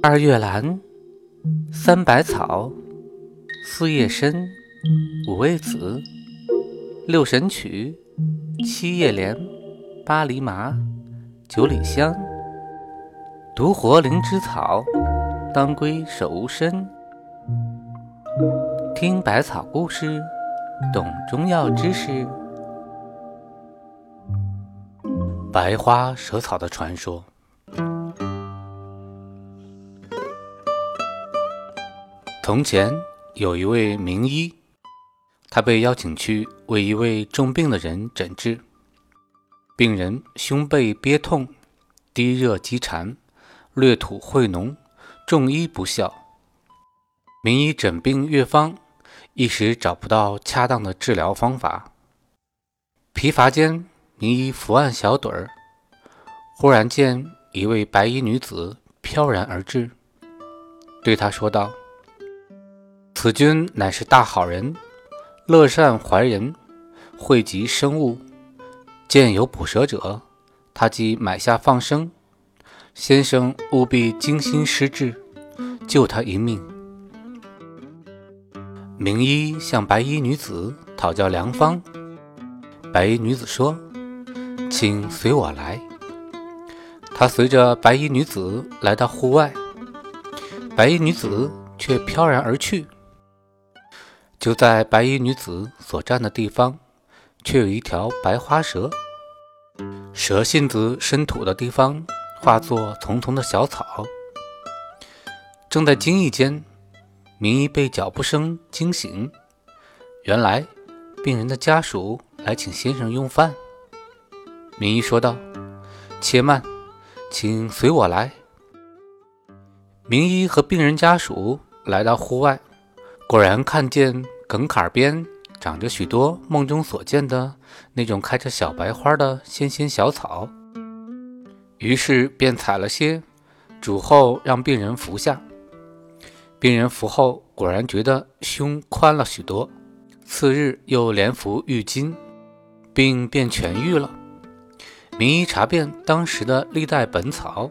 二月兰，三百草，四叶参，五味子，六神曲，七叶莲，八厘麻，九里香，独活灵芝草，当归手无身。听百草故事，懂中药知识。白花蛇草的传说。从前有一位名医，他被邀请去为一位重病的人诊治。病人胸背憋痛，低热积痰，略吐秽脓，众医不效。名医诊病药方一时找不到恰当的治疗方法。疲乏间，名医伏案小盹儿，忽然见一位白衣女子飘然而至，对他说道。此君乃是大好人，乐善怀人，惠及生物。见有捕蛇者，他即买下放生。先生务必精心施治，救他一命。名医向白衣女子讨教良方。白衣女子说：“请随我来。”他随着白衣女子来到户外，白衣女子却飘然而去。就在白衣女子所站的地方，却有一条白花蛇。蛇信子深土的地方，化作丛丛的小草。正在惊异间，名医被脚步声惊醒。原来，病人的家属来请先生用饭。名医说道：“且慢，请随我来。”名医和病人家属来到户外。果然看见梗坎边长着许多梦中所见的那种开着小白花的纤纤小草，于是便采了些，煮后让病人服下。病人服后果然觉得胸宽了许多，次日又连服浴巾，病便痊愈了。名医查遍当时的历代本草，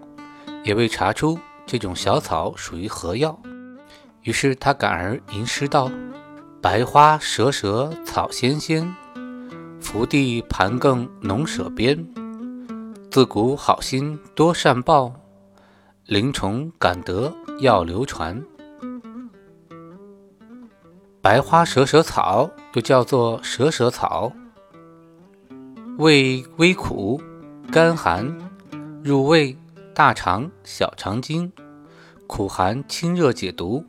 也未查出这种小草属于何药。于是他感而吟诗道：“白花蛇蛇草纤纤，福地盘亘农舍边。自古好心多善报，灵虫感得要流传。”白花蛇蛇草又叫做蛇蛇草，味微苦，甘寒，入胃、大肠、小肠经，苦寒清热解毒。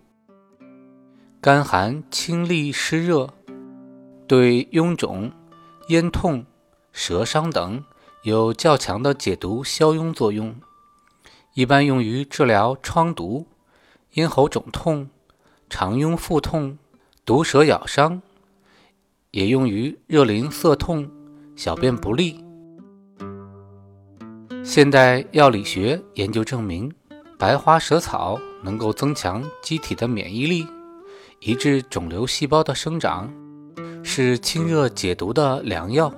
甘寒清利湿热，对臃肿、咽痛、舌伤等有较强的解毒消痈作用。一般用于治疗疮毒、咽喉肿痛、肠痈腹痛、毒蛇咬伤，也用于热淋涩痛、小便不利。现代药理学研究证明，白花蛇草能够增强机体的免疫力。抑制肿瘤细胞的生长，是清热解毒的良药。